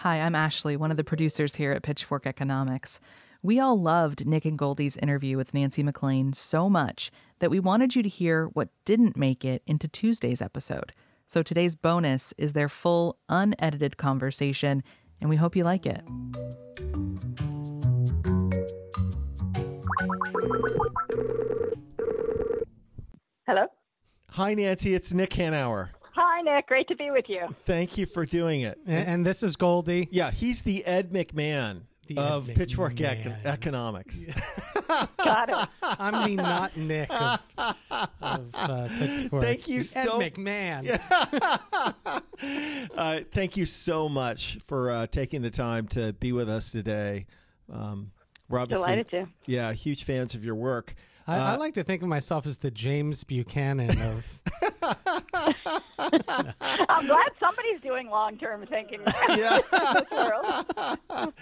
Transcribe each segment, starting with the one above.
Hi, I'm Ashley, one of the producers here at Pitchfork Economics. We all loved Nick and Goldie's interview with Nancy MacLean so much that we wanted you to hear what didn't make it into Tuesday's episode. So today's bonus is their full, unedited conversation, and we hope you like it. Hello. Hi, Nancy. It's Nick Hanauer. Hi, Nick. Great to be with you. Thank you for doing it. And, and this is Goldie. Yeah, he's the Ed McMahon The of Ed Pitchfork McMahon. Econ- Economics. Got it. I'm the not Nick of, of uh, Pitchfork. Thank you Ed so- McMahon. uh, thank you so much for uh, taking the time to be with us today. Um, we're obviously, Delighted to. yeah, huge fans of your work. I, I Uh, like to think of myself as the James Buchanan of. I'm glad somebody's doing long-term thinking Yeah. in this world.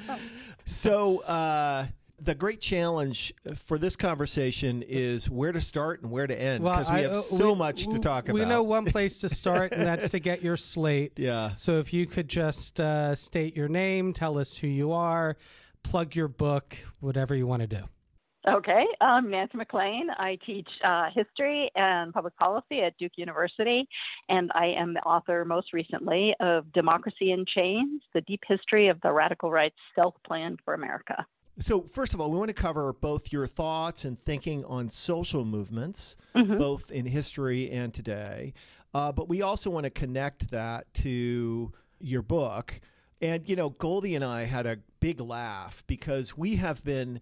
So, uh, the great challenge for this conversation is where to start and where to end because we I- have uh, so we- much to talk about. We know one place to start, and that's to get your slate. Yeah. So if you could just uh, state your name, tell us who you are, plug your book, whatever you want to do. Okay. I'm Nancy MacLean. I teach uh, history and public policy at Duke University, and I am the author most recently of Democracy in Chains, the deep history of the radical right's stealth plan for America. So, first of all, we want to cover both your thoughts and thinking on social movements, Mm-hmm. both in history and today. Uh, but we also want to connect that to your book. And, you know, Goldie and I had a big laugh because we have been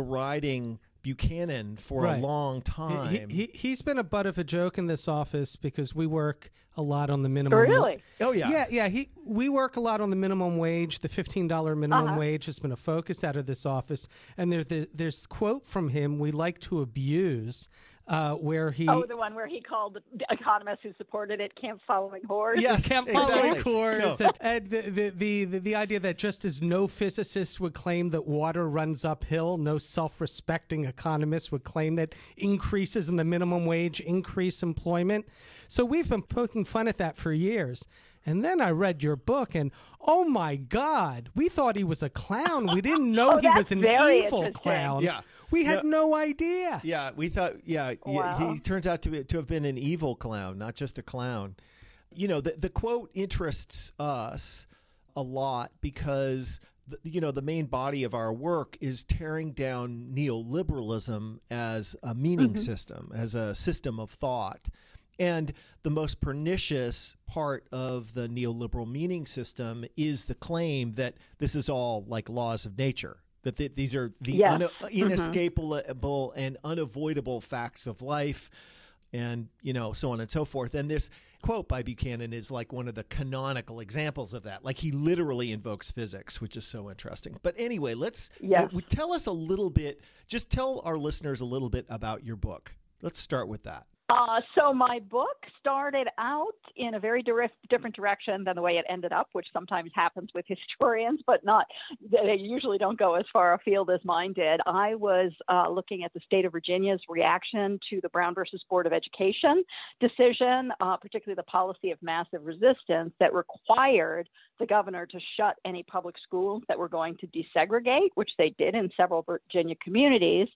deriding Buchanan for Right. a long time. he, he's been a butt of a joke in this office because we work a lot on the minimum. Really? oh, yeah. Yeah, yeah. He we work a lot on the minimum wage. The fifteen dollar minimum Uh-huh. wage has been a focus out of this office. And there, the, there's quote from him we like to abuse, uh, where he Oh, the one where he called the economists who supported it camp following whores? Yes, Camp exactly. Coors, No. and, and the, the, the, the, the idea that just as no physicist would claim that water runs uphill, no self respecting economist would claim that increases in the minimum wage increase employment. So we've been poking fun at that for years. And then I read your book, and oh my God, we thought he was a clown. We didn't know Oh, he was an evil clown. Yeah. We had no idea. Yeah, we thought. Yeah, he- Wow. he, turns out to be, to have been an evil clown, not just a clown. You know, the the quote interests us a lot because the, you know the main body of our work is tearing down neoliberalism as a meaning mm-hmm. system, as a system of thought. And the most pernicious part of the neoliberal meaning system is the claim that this is all like laws of nature, that th- these are the Yes. un- inescapable and unavoidable facts of life, and you know so on and so forth. And this quote by Buchanan is like one of the canonical examples of that. Like he literally invokes physics, which is so interesting. But anyway, let's Yes. uh, tell us a little bit. Just tell our listeners a little bit about your book. Let's start with that. Uh, so my book started out in a very different direction than the way it ended up, which sometimes happens with historians, but not. They usually don't go as far afield as mine did. I was uh, looking at the state of Virginia's reaction to the Brown versus Board of Education decision, uh, particularly the policy of massive resistance that required the governor to shut any public schools that were going to desegregate, which they did in several Virginia communities.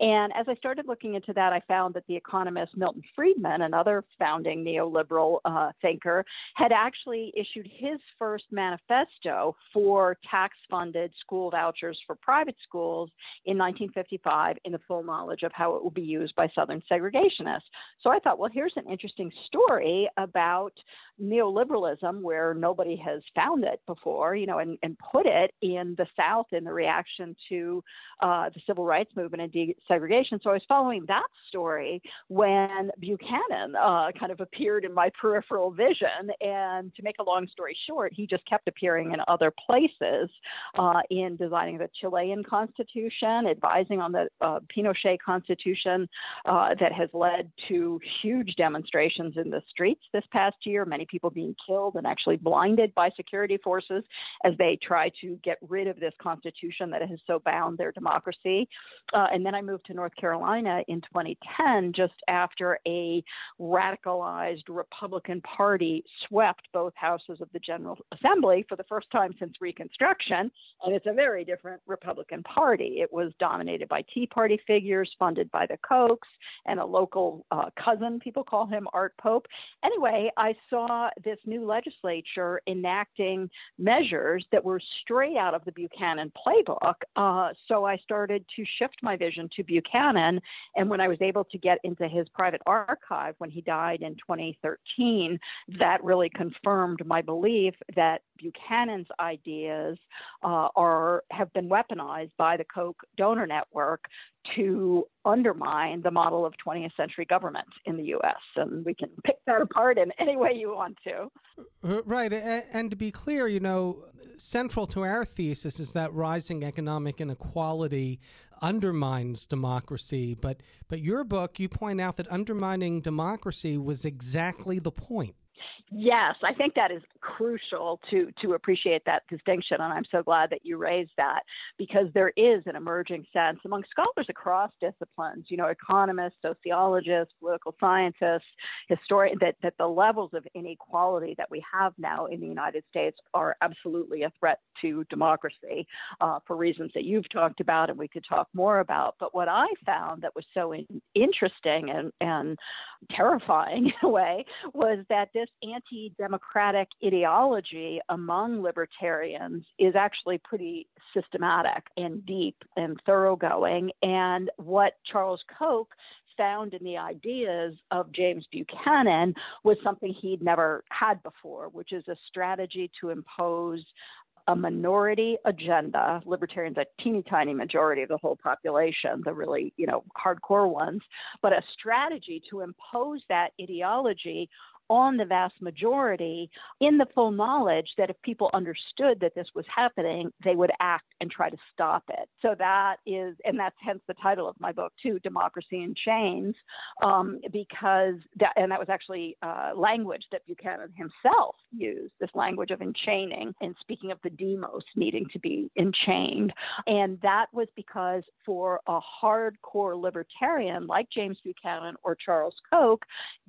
And as I started looking into that, I found that the economist Milton Friedman, another founding neoliberal uh, thinker, had actually issued his first manifesto for tax funded school vouchers for private schools in 1955 in the full knowledge of how it would be used by Southern segregationists. So I thought, well, here's an interesting story about neoliberalism where nobody has found it before, you know, and, and put it in the South in the reaction to uh, the civil rights movement and desegregation. So I was following that story when Buchanan uh, kind of appeared in my peripheral vision. And to make a long story short, he just kept appearing in other places uh, in designing the Chilean Constitution, advising on the uh, Pinochet Constitution uh, that has led to huge demonstrations in the streets this past year, many people being killed and actually blinded by security forces as they try to get rid of this constitution that has so bound their democracy. Uh, and then I moved to North Carolina in 2010, just after a radicalized Republican Party swept both houses of the General Assembly for the first time since Reconstruction. And it's a very different Republican Party. It was dominated by Tea Party figures, funded by the Kochs, and a local uh, cousin, people call him Art Pope. Anyway, I saw this new legislature enacting measures that were straight out of the Buchanan playbook. Uh, so I started to shift my vision to Buchanan. And when I was able to get into his private archive when he died in 2013, that really confirmed my belief that Buchanan's ideas uh, are have been weaponized by the Koch donor network to undermine the model of 20th century government in the U.S. And we can pick that apart in any way you want to. Uh, right. And to be clear, you know, central to our thesis is that rising economic inequality undermines democracy. But, but your book, you point out that undermining democracy was exactly the point. Yes, I think that is crucial to to appreciate that distinction, and I'm so glad that you raised that because there is an emerging sense among scholars across disciplines, you know, economists, sociologists, political scientists, historians, that that the levels of inequality that we have now in the United States are absolutely a threat to democracy uh, for reasons that you've talked about and we could talk more about. But what I found that was so in, interesting and and terrifying in a way was that this anti democratic ideology among libertarians is actually pretty systematic and deep and thoroughgoing. And what Charles Koch found in the ideas of James Buchanan was something he'd never had before, which is a strategy to impose a minority agenda. Libertarians, a teeny tiny majority of the whole population, the really, you know, hardcore ones, but a strategy to impose that ideology on the vast majority in the full knowledge that if people understood that this was happening, they would act and try to stop it. So that is, and that's hence the title of my book too, Democracy in Chains, um, because that, and that was actually uh, language that Buchanan himself used, this language of enchaining and speaking of the demos needing to be enchained. And that was because for a hardcore libertarian like James Buchanan or Charles Koch,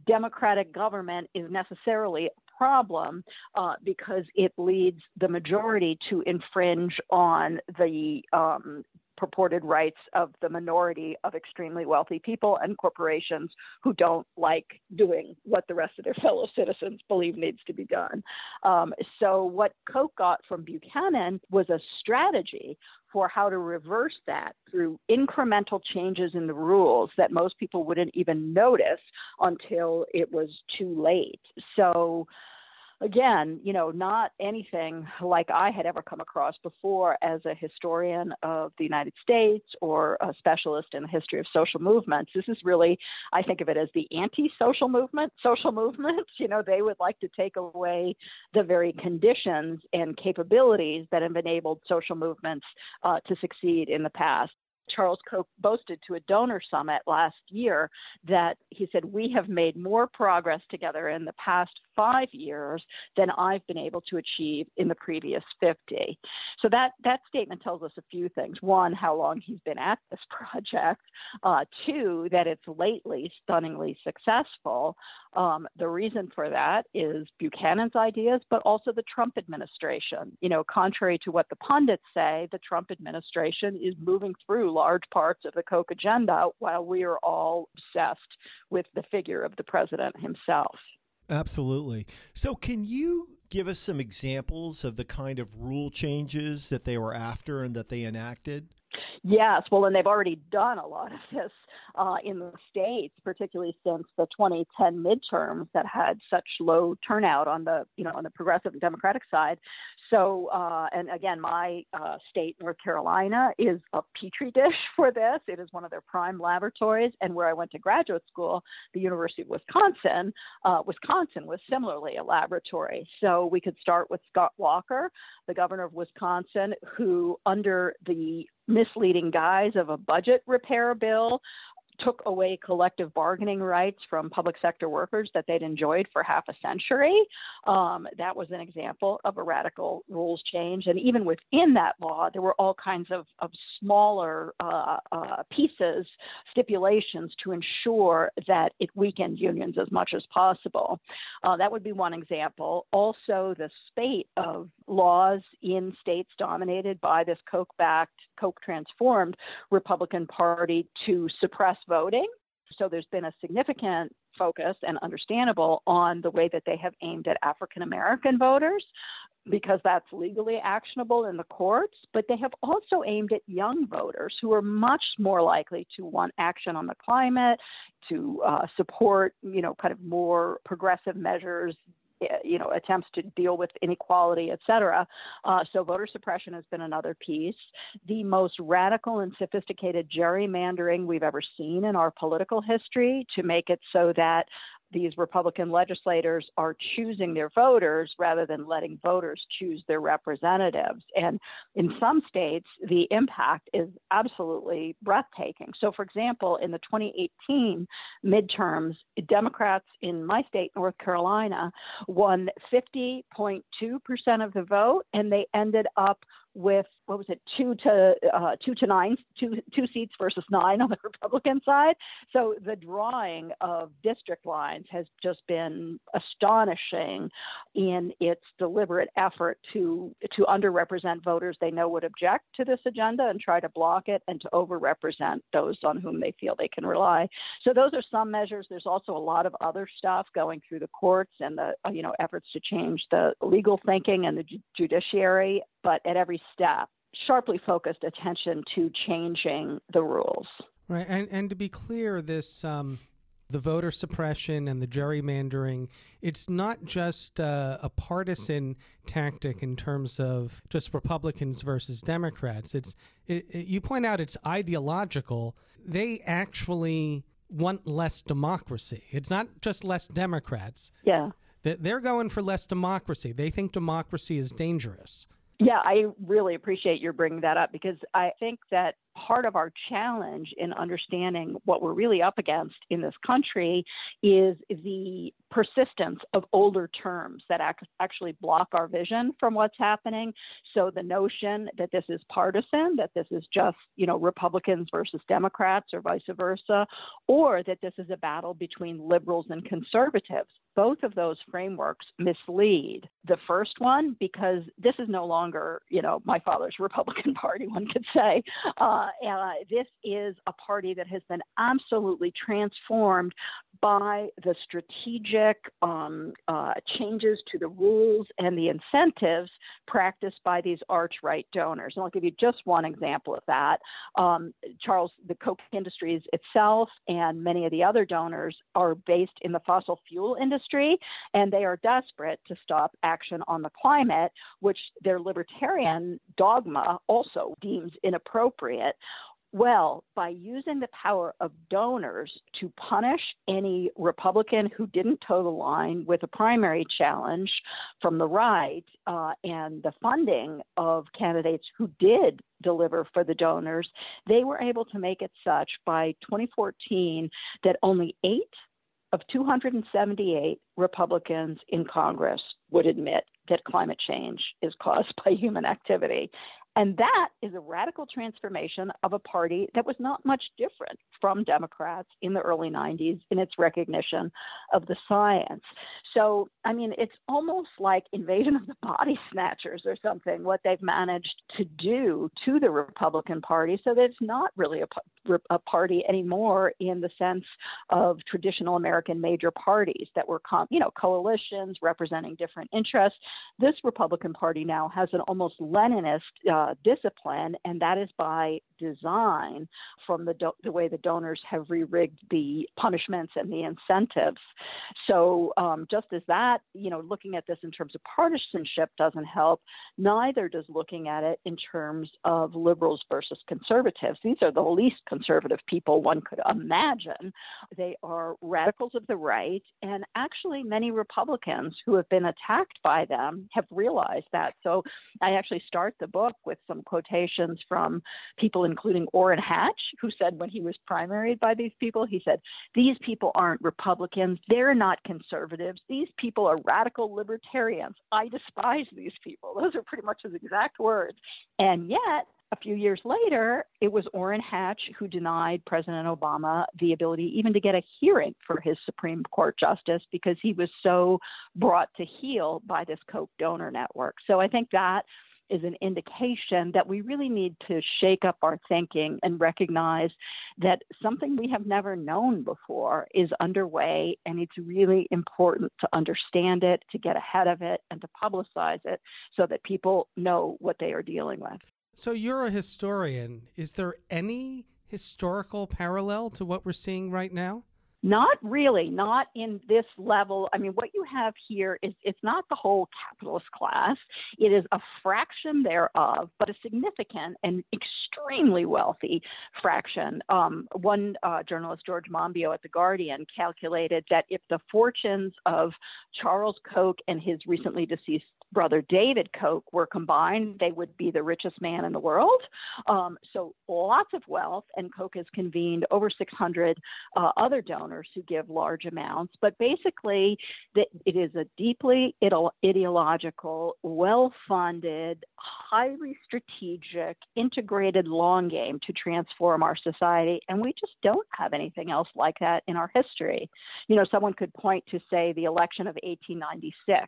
democratic government is necessarily a problem uh, because it leads the majority to infringe on the um, purported rights of the minority of extremely wealthy people and corporations who don't like doing what the rest of their fellow citizens believe needs to be done. Um, so, what Koch got from Buchanan was a strategy for how to reverse that through incremental changes in the rules that most people wouldn't even notice until it was too late. So, again, you know, not anything like I had ever come across before as a historian of the United States or a specialist in the history of social movements. This is really, I think of it as the anti social movement, social movements. You know, they would like to take away the very conditions and capabilities that have enabled social movements uh, to succeed in the past. Charles Koch boasted to a donor summit last year that he said, We have made more progress together in the past five years than I've been able to achieve in the previous 50. So that, that statement tells us a few things. One, how long he's been at this project. Uh, two, that it's lately stunningly successful. Um, the reason for that is Buchanan's ideas, but also the Trump administration. You know, contrary to what the pundits say, the Trump administration is moving through large parts of the Koch agenda while we are all obsessed with the figure of the president himself. Absolutely. So, can you give us some examples of the kind of rule changes that they were after and that they enacted? Yes, well, and they've already done a lot of this uh, in the states, particularly since the 2010 midterms that had such low turnout on the you know on the progressive and Democratic side. So, uh, and again, my uh, state, North Carolina, is a petri dish for this. It is one of their prime laboratories. And where I went to graduate school, the University of Wisconsin, uh, Wisconsin was similarly a laboratory. So we could start with Scott Walker, the governor of Wisconsin, who, under the misleading guise of a budget repair bill, took away collective bargaining rights from public sector workers that they'd enjoyed for half a century. Um, that was an example of a radical rules change. And even within that law, there were all kinds of, of smaller uh, uh, pieces, stipulations to ensure that it weakened unions as much as possible. Uh, that would be one example. Also, the spate of laws in states dominated by this Koch backed, Koch transformed Republican Party to suppress voting. So there's been a significant focus and understandable on the way that they have aimed at African American voters because that's legally actionable in the courts, but they have also aimed at young voters who are much more likely to want action on the climate, to uh, support, you know, kind of more progressive measures you know attempts to deal with inequality, et cetera. Uh, so voter suppression has been another piece. The most radical and sophisticated gerrymandering we've ever seen in our political history to make it so that these Republican legislators are choosing their voters rather than letting voters choose their representatives. And in some states, the impact is absolutely breathtaking. So, for example, in the 2018 midterms, Democrats in my state, North Carolina, won 50.2% of the vote, and they ended up with what was it two to uh, two to nine two two seats versus nine on the Republican side. So the drawing of district lines has just been astonishing in its deliberate effort to to underrepresent voters they know would object to this agenda and try to block it, and to overrepresent those on whom they feel they can rely. So those are some measures. There's also a lot of other stuff going through the courts and the you know efforts to change the legal thinking and the judiciary but at every step, sharply focused attention to changing the rules. Right, and and to be clear, this um, the voter suppression and the gerrymandering, it's not just uh, a partisan tactic in terms of just Republicans versus Democrats. It's it, it, you point out it's ideological. They actually want less democracy. It's not just less Democrats. Yeah. They're going for less democracy. They think democracy is dangerous. Yeah, I really appreciate your bringing that up because I think that part of our challenge in understanding what we're really up against in this country is the persistence of older terms that ac- actually block our vision from what's happening. So the notion that this is partisan, that this is just, you know, Republicans versus Democrats or vice versa, or that this is a battle between liberals and conservatives. Both of those frameworks mislead. The first one, because this is no longer, you know, my father's Republican Party, one could say. Uh, uh, this is a party that has been absolutely transformed by the strategic um, uh, changes to the rules and the incentives practiced by these arch right donors. And I'll give you just one example of that. Um, Charles, the Koch Industries itself and many of the other donors are based in the fossil fuel industry, and they are desperate to stop action on the climate, which their libertarian dogma also deems inappropriate. Well, by using the power of donors to punish any Republican who didn't toe the line with a primary challenge from the right uh, and the funding of candidates who did deliver for the donors, they were able to make it such by 2014 that only eight of 278 Republicans in Congress would admit that climate change is caused by human activity. And that is a radical transformation of a party that was not much different from Democrats in the early 90s in its recognition of the science. So, I mean, it's almost like invasion of the body snatchers or something, what they've managed to do to the Republican Party, so that it's not really a, a party anymore in the sense of traditional American major parties that were, com- you know, coalitions representing different interests. This Republican Party now has an almost Leninist uh, discipline, and that is by design from the, do- the way the donors have re rigged the punishments and the incentives. So, um, just as that, you know, looking at this in terms of partisanship doesn't help, neither does looking at it in terms of liberals versus conservatives. These are the least conservative people one could imagine. They are radicals of the right, and actually, many Republicans who have been attacked by them have realized that. So, I actually start the book with with some quotations from people, including Orrin Hatch, who said when he was primaried by these people, he said, These people aren't Republicans. They're not conservatives. These people are radical libertarians. I despise these people. Those are pretty much his exact words. And yet, a few years later, it was Orrin Hatch who denied President Obama the ability even to get a hearing for his Supreme Court justice because he was so brought to heel by this Koch donor network. So I think that is an indication that we really need to shake up our thinking and recognize that something we have never known before is underway, and it's really important to understand it, to get ahead of it, and to publicize it so that people know what they are dealing with. So you're a historian. Is there any historical parallel to what we're seeing right now? Not really, not in this level. I mean, what you have here is it's not the whole capitalist class. It is a fraction thereof, but a significant and extremely wealthy fraction. Um, one uh, journalist, George Monbiot at The Guardian, calculated that if the fortunes of Charles Koch and his recently deceased brother David Koch were combined, they would be the richest man in the world. Um, so lots of wealth, and Koch has convened over 600 uh, other donors who give large amounts. But basically, it is a deeply ideological, well-funded, highly strategic, integrated long game to transform our society, and we just don't have anything else like that in our history. You know, someone could point to say the election of 1896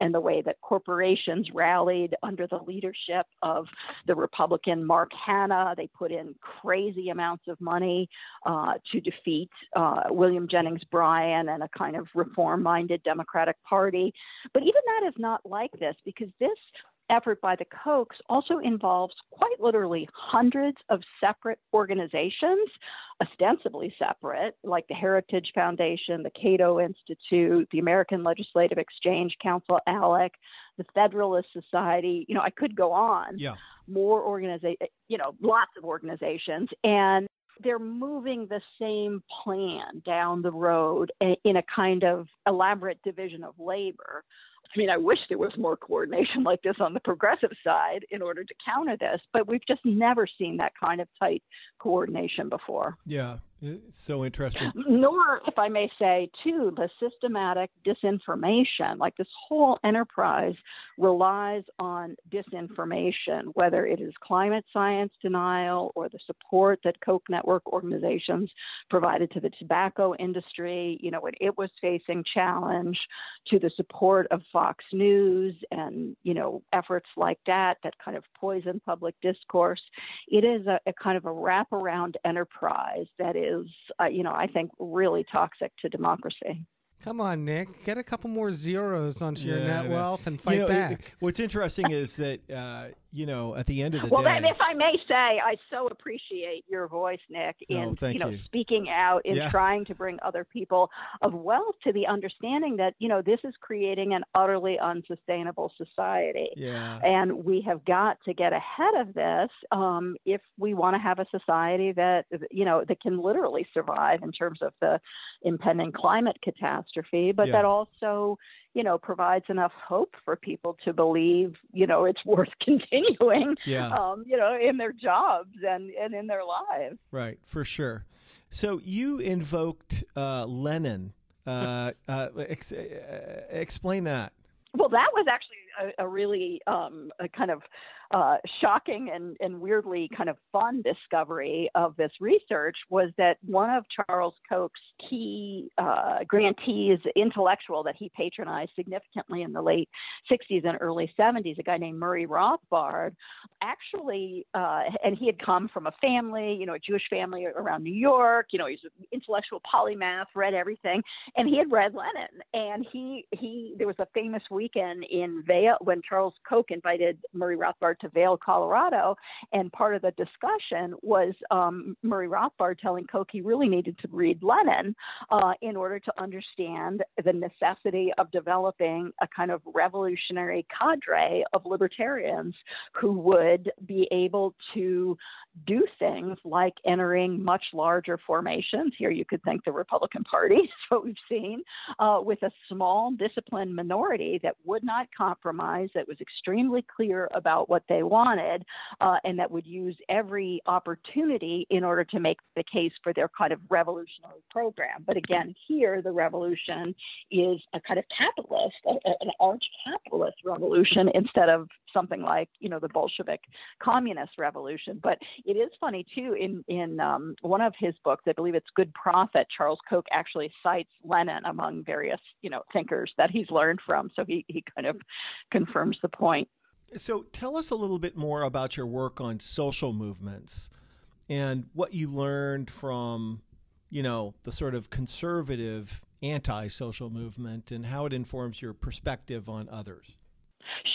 and the way that corporations rallied under the leadership of the Republican Mark Hanna. They put in crazy amounts of money uh, to defeat uh, William Jennings Bryan and a kind of reform minded Democratic Party. But even that is not like this because this effort by the Kochs also involves quite literally hundreds of separate organizations, ostensibly separate, like the Heritage Foundation, the Cato Institute, the American Legislative Exchange Council, ALEC, the Federalist Society. You know, I could go on. Yeah. More organization, you know, lots of organizations, and they're moving the same plan down the road in a kind of elaborate division of labor I mean, I wish there was more coordination like this on the progressive side in order to counter this, but we've just never seen that kind of tight coordination before. Yeah. It's so interesting. Nor, if I may say, too, the systematic disinformation. Like this whole enterprise relies on disinformation, whether it is climate science denial or the support that Koch network organizations provided to the tobacco industry, you know, when it was facing challenge, to the support of Fox News and, you know, efforts like that that kind of poison public discourse. It is a, a kind of a wraparound enterprise that is is, uh, you know, I think really toxic to democracy. Come on, Nick. Get a couple more zeros onto yeah, your net wealth and fight you know, back. It, what's interesting is that uh, you know, at the end of the well, day. Well, if I may say, I so appreciate your voice, Nick, oh, in oh, you know you. speaking out in yeah. trying to bring other people of wealth to the understanding that you know this is creating an utterly unsustainable society, yeah. and we have got to get ahead of this um, if we want to have a society that you know that can literally survive in terms of the impending climate catastrophe, but yeah. that also you know, provides enough hope for people to believe, you know, it's worth continuing, yeah. um, you know, in their jobs and, and in their lives. Right, for sure. So you invoked uh, Lenin. Uh, uh, ex- uh, explain that. Well, that was actually a, a really um, a kind of uh, shocking and, and weirdly kind of fun discovery of this research was that one of Charles Koch's key uh, grantees, intellectual that he patronized significantly in the late 60s and early 70s, a guy named Murray Rothbard, actually, uh, and he had come from a family, you know, a Jewish family around New York. You know, he's an intellectual polymath, read everything, and he had read Lenin. And he he there was a famous weekend in Vail when Charles Koch invited Murray Rothbard to Vail, Colorado, and part of the discussion was um, Murray Rothbard telling Koch he really needed to read Lenin uh, in order to understand the necessity of developing a kind of revolutionary cadre of libertarians who would be able to do things like entering much larger formations. Here you could think the Republican Party, is what we've seen, uh, with a small disciplined minority that would not compromise, that was extremely clear about what they wanted, uh, and that would use every opportunity in order to make the case for their kind of revolutionary program. But again, here the revolution is a kind of capitalist, an arch capitalist revolution instead of something like you know the Bolshevik communist revolution. But it is funny too. In in um, one of his books, I believe it's Good Profit, Charles Koch actually cites Lenin among various you know thinkers that he's learned from. So he he kind of confirms the point. So tell us a little bit more about your work on social movements and what you learned from you know the sort of conservative anti-social movement and how it informs your perspective on others.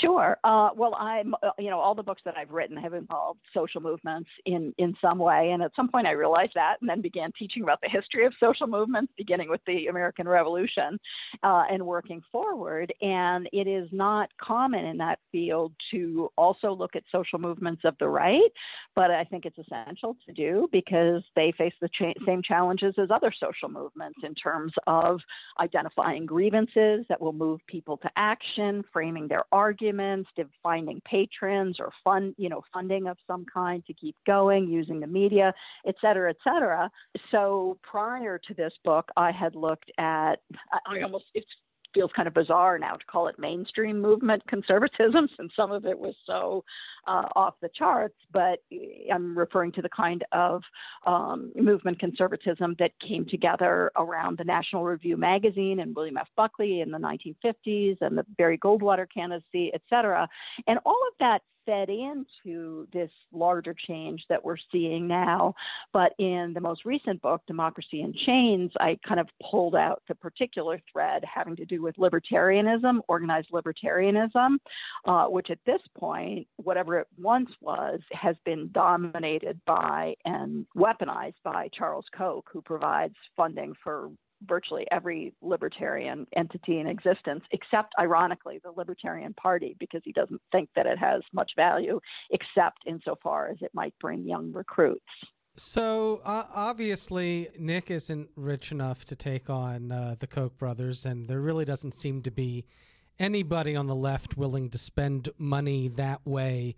Sure. Uh, well, I'm, uh, you know, all the books that I've written have involved social movements in, in some way. And at some point I realized that and then began teaching about the history of social movements, beginning with the American Revolution uh, and working forward. And it is not common in that field to also look at social movements of the right, but I think it's essential to do because they face the cha- same challenges as other social movements in terms of identifying grievances that will move people to action, framing their arguments, finding patrons or fund, you know, funding of some kind to keep going, using the media, et cetera, et cetera. So prior to this book, I had looked at, I almost, it feels kind of bizarre now to call it mainstream movement conservatism since some of it was so uh, off the charts, but I'm referring to the kind of um, movement conservatism that came together around the National Review magazine and William F. Buckley in the 1950s and the Barry Goldwater candidacy, et cetera. And all of that fed into this larger change that we're seeing now. But in the most recent book, Democracy in Chains, I kind of pulled out the particular thread having to do with libertarianism, organized libertarianism, uh, which at this point, whatever it once was, has been dominated by and weaponized by Charles Koch, who provides funding for virtually every libertarian entity in existence, except, ironically, the Libertarian Party, because he doesn't think that it has much value, except insofar as it might bring young recruits. So uh, obviously, Nick isn't rich enough to take on uh, the Koch brothers, and there really doesn't seem to be anybody on the left willing to spend money that way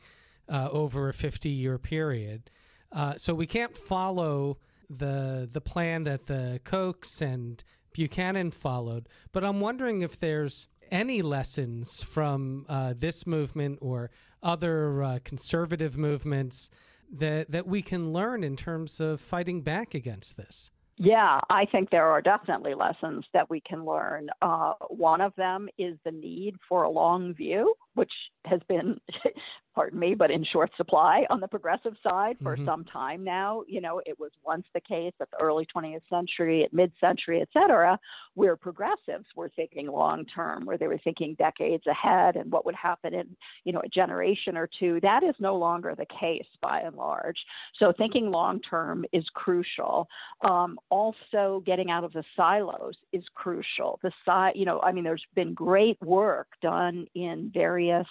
uh, over a 50 year period. Uh, so we can't follow the the plan that the Kochs and Buchanan followed. But I'm wondering if there's any lessons from uh, this movement or other uh, conservative movements that that we can learn in terms of fighting back against this. Yeah, I think there are definitely lessons that we can learn. Uh, one of them is the need for a long view, which has been pardon me, but in short supply on the progressive side for mm-hmm. some time now. You know, it was once the case at the early 20th century, at mid-century, et cetera, where progressives were thinking long term, where they were thinking decades ahead and what would happen in, you know, a generation or two. That is no longer the case by and large. So thinking long term is crucial. Um, also, getting out of the silos is crucial. The side, you know, I mean, there's been great work done in various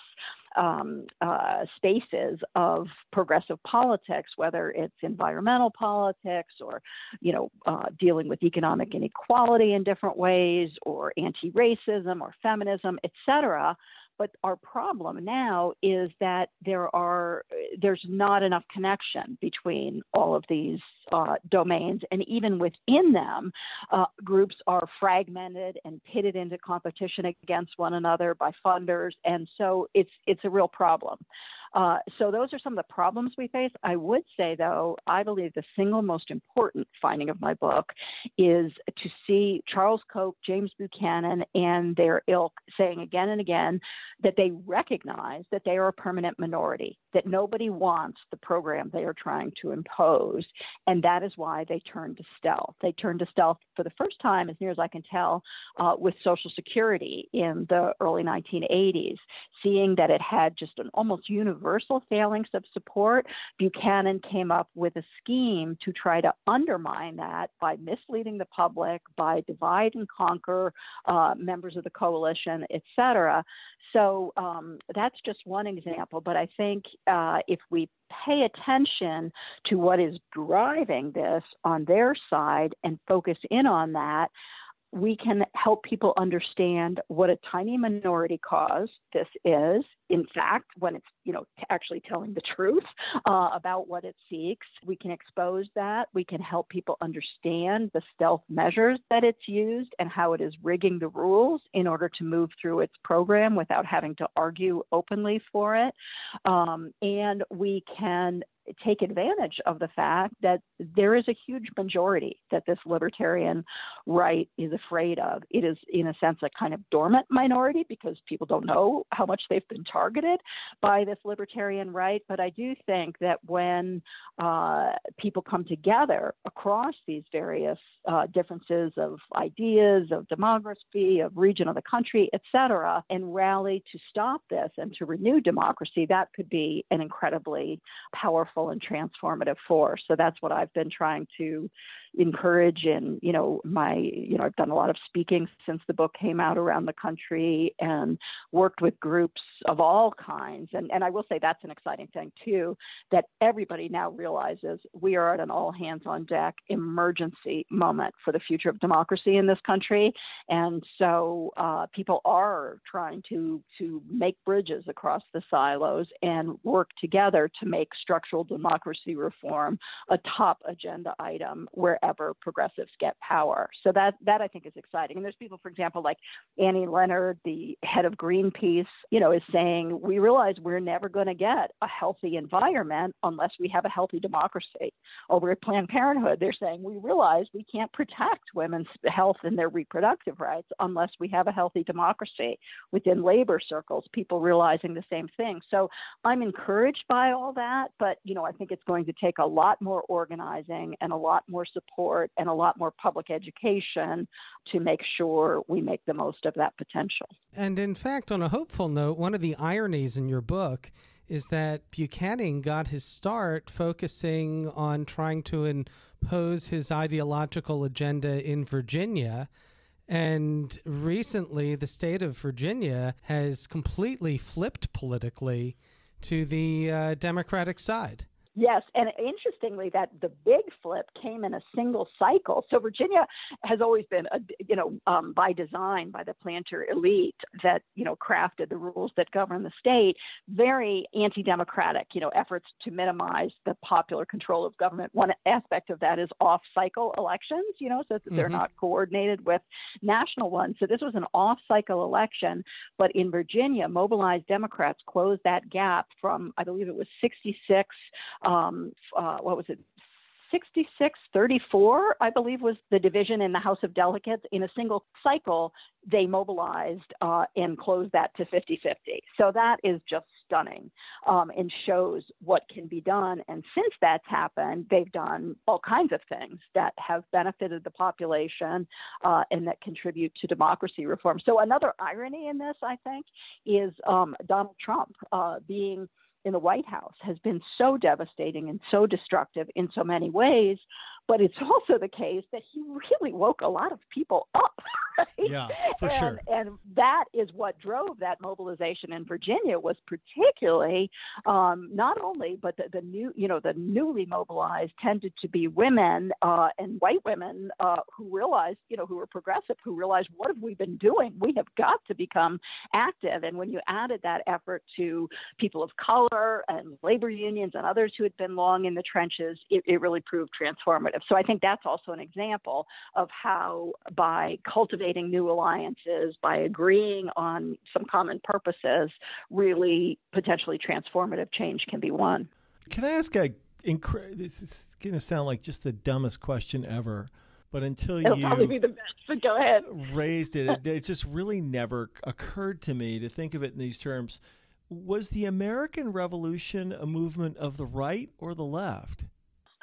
um, uh, spaces of progressive politics, whether it's environmental politics or, you know, uh, dealing with economic inequality in different ways, or anti-racism or feminism, et cetera. But our problem now is that there are there's not enough connection between all of these uh, domains, and even within them, uh, groups are fragmented and pitted into competition against one another by funders, and so it's it's a real problem. Uh, so those are some of the problems we face. I would say, though, I believe the single most important finding of my book is to see Charles Koch, James Buchanan, and their ilk saying again and again that they recognize that they are a permanent minority, that nobody wants the program they are trying to impose, and that is why they turned to stealth. They turned to stealth for the first time, as near as I can tell, uh, with Social Security in the early 1980s, seeing that it had just an almost universal phalanx of support, Buchanan came up with a scheme to try to undermine that by misleading the public, by divide and conquer uh, members of the coalition, et cetera. So um, that's just one example. But I think uh, if we pay attention to what is driving this on their side and focus in on that, we can help people understand what a tiny minority cause this is. In fact, when it's you know actually telling the truth uh, about what it seeks, we can expose that. We can help people understand the stealth measures that it's used and how it is rigging the rules in order to move through its program without having to argue openly for it. Um, and we can take advantage of the fact that there is a huge majority that this libertarian right is afraid of. It is, in a sense, a kind of dormant minority because people don't know how much they've been targeted by this libertarian right. But I do think that when uh, people come together across these various uh, differences of ideas, of demography, of region of the country, et cetera, and rally to stop this and to renew democracy, that could be an incredibly powerful and transformative force. So that's what I've been trying to encourage and you know my you know I've done a lot of speaking since the book came out around the country and worked with groups of all kinds. And and I will say that's an exciting thing too that everybody now realizes we are at an all hands on deck emergency moment for the future of democracy in this country. And so uh, people are trying to to make bridges across the silos and work together to make structural democracy reform a top agenda item where wherever progressives get power. So that that I think is exciting. And there's people, for example, like Annie Leonard, the head of Greenpeace, you know, is saying we realize we're never going to get a healthy environment unless we have a healthy democracy. Over at Planned Parenthood, they're saying we realize we can't protect women's health and their reproductive rights unless we have a healthy democracy. Within labor circles, people realizing the same thing. So I'm encouraged by all that, but you know, I think it's going to take a lot more organizing and a lot more support support and a lot more public education to make sure we make the most of that potential. And in fact, on a hopeful note, one of the ironies in your book is that Buchanan got his start focusing on trying to impose his ideological agenda in Virginia. And recently, the state of Virginia has completely flipped politically to the uh, Democratic side. Yes, and interestingly, that the big flip came in a single cycle. So Virginia has always been, a, you know, um, by design by the planter elite that you know crafted the rules that govern the state. Very anti-democratic, you know, efforts to minimize the popular control of government. One aspect of that is off-cycle elections, you know, so that they're mm-hmm. not coordinated with national ones. So this was an off-cycle election, but in Virginia, mobilized Democrats closed that gap from, I believe it was 66 um, uh, what was it, 66 34, I believe, was the division in the House of Delegates. In a single cycle, they mobilized uh, and closed that to 50 50. So that is just stunning um, and shows what can be done. And since that's happened, they've done all kinds of things that have benefited the population uh, and that contribute to democracy reform. So, another irony in this, I think, is um, Donald Trump uh, being in the White House has been so devastating and so destructive in so many ways. But it's also the case that he really woke a lot of people up. Right? Yeah, for and, sure. And that is what drove that mobilization in Virginia was particularly um, not only, but the, the, new, you know, the newly mobilized tended to be women uh, and white women uh, who realized, you know, who were progressive, who realized what have we been doing? We have got to become active. And when you added that effort to people of color and labor unions and others who had been long in the trenches, it, it really proved transformative. So I think that's also an example of how by cultivating new alliances, by agreeing on some common purposes, really potentially transformative change can be won. Can I ask a incre- this is going to sound like just the dumbest question ever, but until It'll you probably be the best. So go ahead. raised it, it, it just really never occurred to me to think of it in these terms. Was the American Revolution a movement of the right or the left?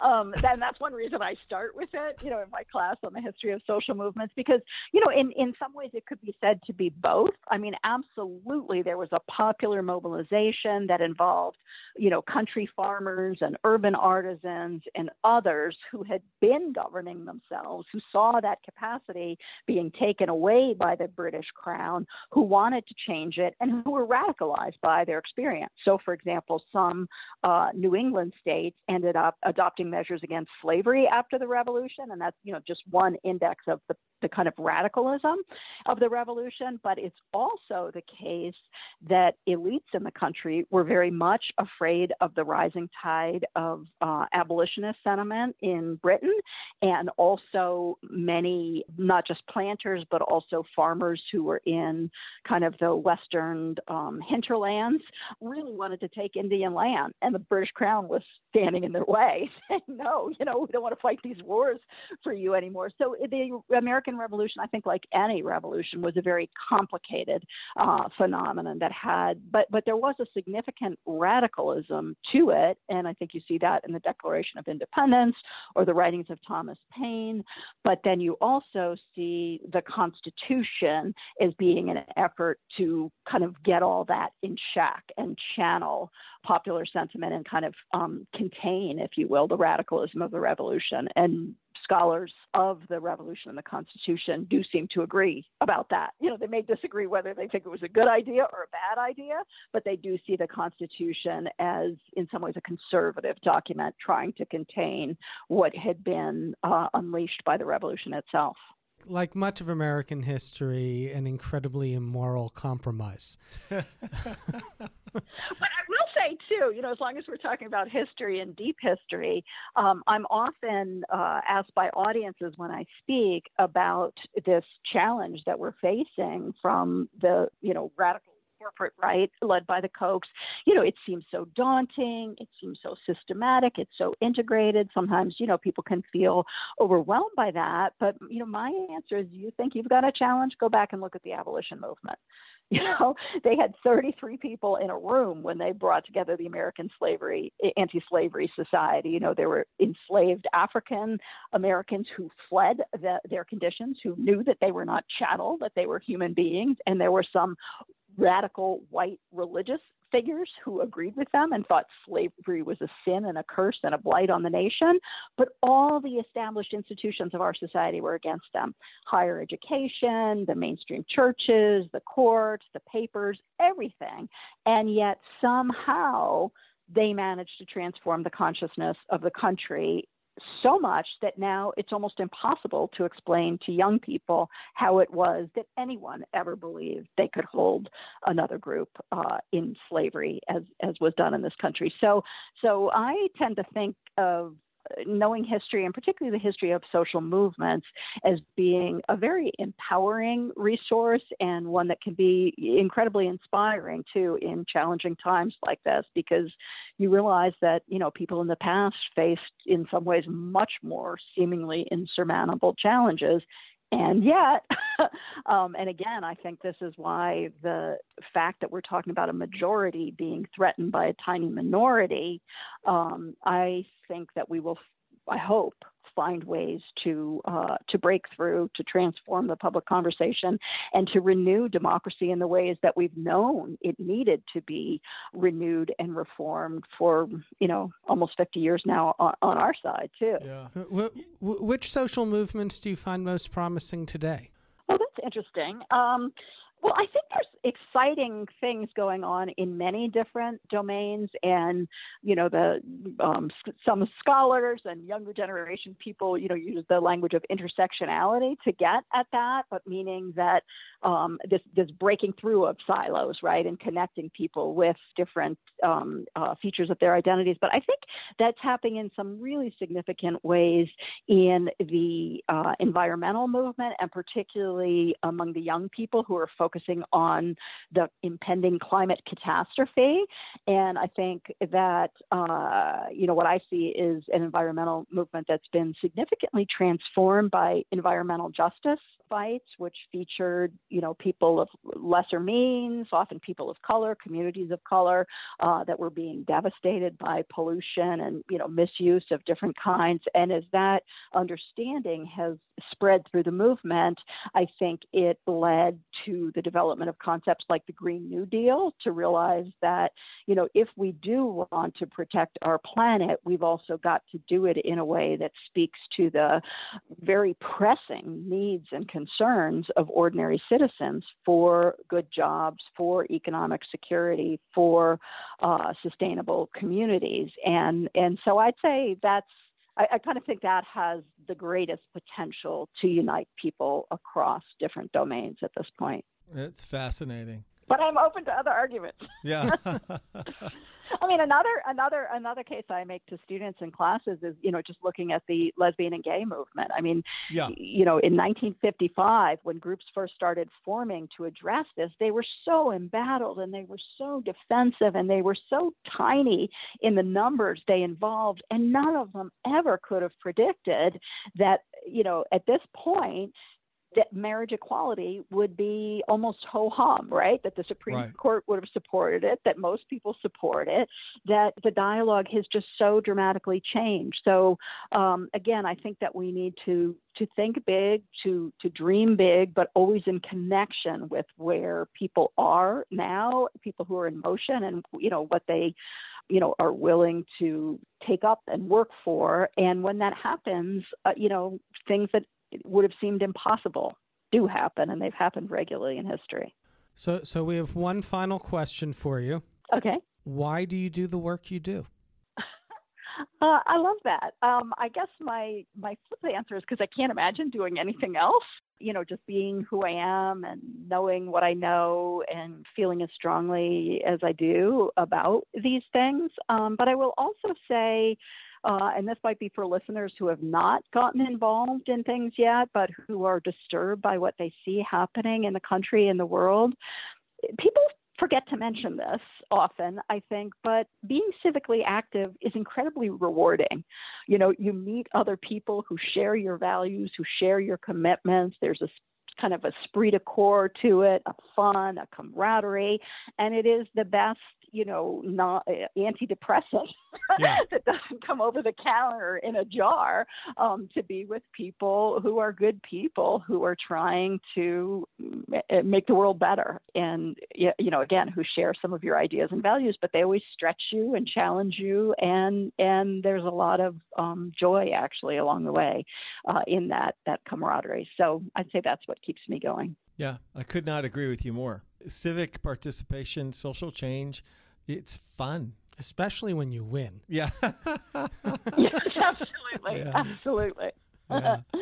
um, then that's one reason I start with it, you know, in my class on the history of social movements, because, you know, in, in some ways it could be said to be both. I mean, absolutely, there was a popular mobilization that involved you know, country farmers and urban artisans and others who had been governing themselves, who saw that capacity being taken away by the British crown, who wanted to change it, and who were radicalized by their experience. So, for example, some uh, New England states ended up adopting measures against slavery after the Revolution, and that's you know just one index of the, the kind of radicalism of the Revolution. But it's also the case that elites in the country were very much afraid of the rising tide of uh, abolitionist sentiment in Britain, and also many not just planters but also farmers who were in kind of the western um, hinterlands really wanted to take Indian land, and the British Crown was standing in their way, saying, "No, you know, we don't want to fight these wars for you anymore." So the American Revolution, I think, like any revolution, was a very complicated uh, phenomenon that had, but but there was a significant radicalism to it, and I think you see that in the Declaration of Independence or the writings of Thomas Paine. But then you also see the Constitution as being an effort to kind of get all that in check and channel popular sentiment and kind of um, contain, if you will, the radicalism of the revolution. And scholars of the revolution and the Constitution do seem to agree about that. You know, they may disagree whether they think it was a good idea or a bad idea, but they do see the Constitution as, in some ways, a conservative document trying to contain what had been uh, unleashed by the revolution itself like much of American history, an incredibly immoral compromise. but I will say too, you know, as long as we're talking about history and deep history, um, I'm often uh, asked by audiences when I speak about this challenge that we're facing from the, you know, radical corporate right led by the Kochs, you know, it seems so daunting. It seems so systematic. It's so integrated. Sometimes, you know, people can feel overwhelmed by that. But, you know, my answer is you think you've got a challenge? Go back and look at the abolition movement. You know, they had 33 people in a room when they brought together the American Slavery eh, Anti-Slavery Society. You know, there were enslaved African Americans who fled the, their conditions, who knew that they were not chattel, that they were human beings, and there were some radical white religious figures who agreed with them and thought slavery was a sin and a curse and a blight on the nation. But all the established institutions of our society were against them higher education, the mainstream churches, the courts, the papers, everything. And yet somehow they managed to transform the consciousness of the country so much that now it's almost impossible to explain to young people how it was that anyone ever believed they could hold another group uh, in slavery as as was done in this country. So so I tend to think of knowing history and particularly the history of social movements as being a very empowering resource and one that can be incredibly inspiring too in challenging times like this because you realize that you know people in the past faced in some ways much more seemingly insurmountable challenges and yet, um, and again, I think this is why the fact that we're talking about a majority being threatened by a tiny minority, um, I think that we will, I hope, find ways to uh, to break through, to transform the public conversation, and to renew democracy in the ways that we've known it needed to be renewed and reformed for you know almost 50 years now on, on our side too. Yeah. which social movements do you find most promising today? Oh, that's interesting. Um, well, I think there's exciting things going on in many different domains, and you know, the um, some scholars and younger generation people, you know, use the language of intersectionality to get at that, but meaning that um, this this breaking through of silos, right, and connecting people with different um, uh, features of their identities. But I think that's happening in some really significant ways in the uh, environmental movement, and particularly among the young people who are focusing on the impending climate catastrophe. And I think that uh, you know what I see is an environmental movement that's been significantly transformed by environmental justice fights, which featured, you know, people of lesser means, often people of color, communities of color, uh, that were being devastated by pollution and, you know, misuse of different kinds. And as that understanding has spread through the movement, I think it led to the development of concepts like the Green New Deal to realize that, you know, if we do want to protect our planet, we've also got to do it in a way that speaks to the very pressing needs and concerns of ordinary citizens for good jobs, for economic security, for uh, sustainable communities. And, and so I'd say that's I, I kind of think that has the greatest potential to unite people across different domains at this point. It's fascinating. But I'm open to other arguments. Yeah. I mean, another another another case I make to students in classes is you know just looking at the lesbian and gay movement. I mean, yeah. you know, in 1955 when groups first started forming to address this, they were so embattled and they were so defensive and they were so tiny in the numbers they involved, and none of them ever could have predicted that you know at this point that marriage equality would be almost ho hum, right? That the Supreme right. Court would have supported it, that most people support it, that the dialogue has just so dramatically changed. So um, again, I think that we need to to think big, to to dream big, but always in connection with where people are now, people who are in motion, and you know what they you know are willing to take up and work for and when that happens uh, you know things that would have seemed impossible do happen, and they've happened regularly in history. So, so we have one final question for you. Okay. Why do you do the work you do? Uh, I love that. Um, I guess my my flip answer is because I can't imagine doing anything else. You know, just being who I am and knowing what I know and feeling as strongly as I do about these things. Um, but I will also say uh, and this might be for listeners who have not gotten involved in things yet, but who are disturbed by what they see happening in the country and the world. People forget to mention this often, I think, but being civically active is incredibly rewarding. You know, you meet other people who share your values, who share your commitments. There's a kind of a esprit de corps to it, a fun, a camaraderie, and it is the best you know, not uh, antidepressant yeah. that doesn't come over the counter in a jar um, to be with people who are good people who are trying to uh, make the world better. And you know again who share some of your ideas and values but they always stretch you and challenge you. And and there's a lot of um, joy actually along the way uh, in that that camaraderie. So I'd say that's what keeps me going. Yeah I could not agree with you more civic participation, social change, it's fun. Especially when you win. Yeah. yes, absolutely. Yeah. Absolutely. Yeah.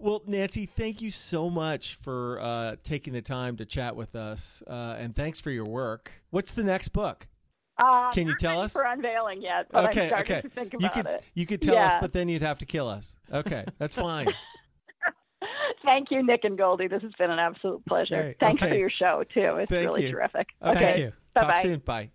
Well, Nancy, thank you so much for uh, taking the time to chat with us, uh, and thanks for your work. What's the next book? Uh, Can you tell us? For unveiling yet, but okay, I'm starting okay. to think about you could, it. You could tell yeah. us, but then you'd have to kill us. Okay, that's fine. Thank you, Nick and Goldy. This has been an absolute pleasure. Great. Thanks okay. for your show too. It's Thank really you. terrific. Okay. Thank you. Bye Talk soon. Bye.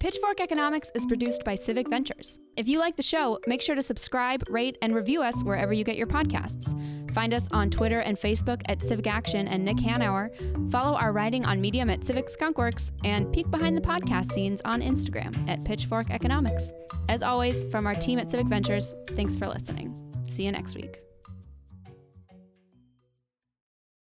Pitchfork Economics is produced by Civic Ventures. If you like the show, make sure to subscribe, rate, and review us wherever you get your podcasts. Find us on Twitter and Facebook at Civic Action and Nick Hanauer. Follow our writing on Medium at Civic Skunkworks and peek behind the podcast scenes on Instagram at Pitchfork Economics. As always, from our team at Civic Ventures, thanks for listening. See you next week.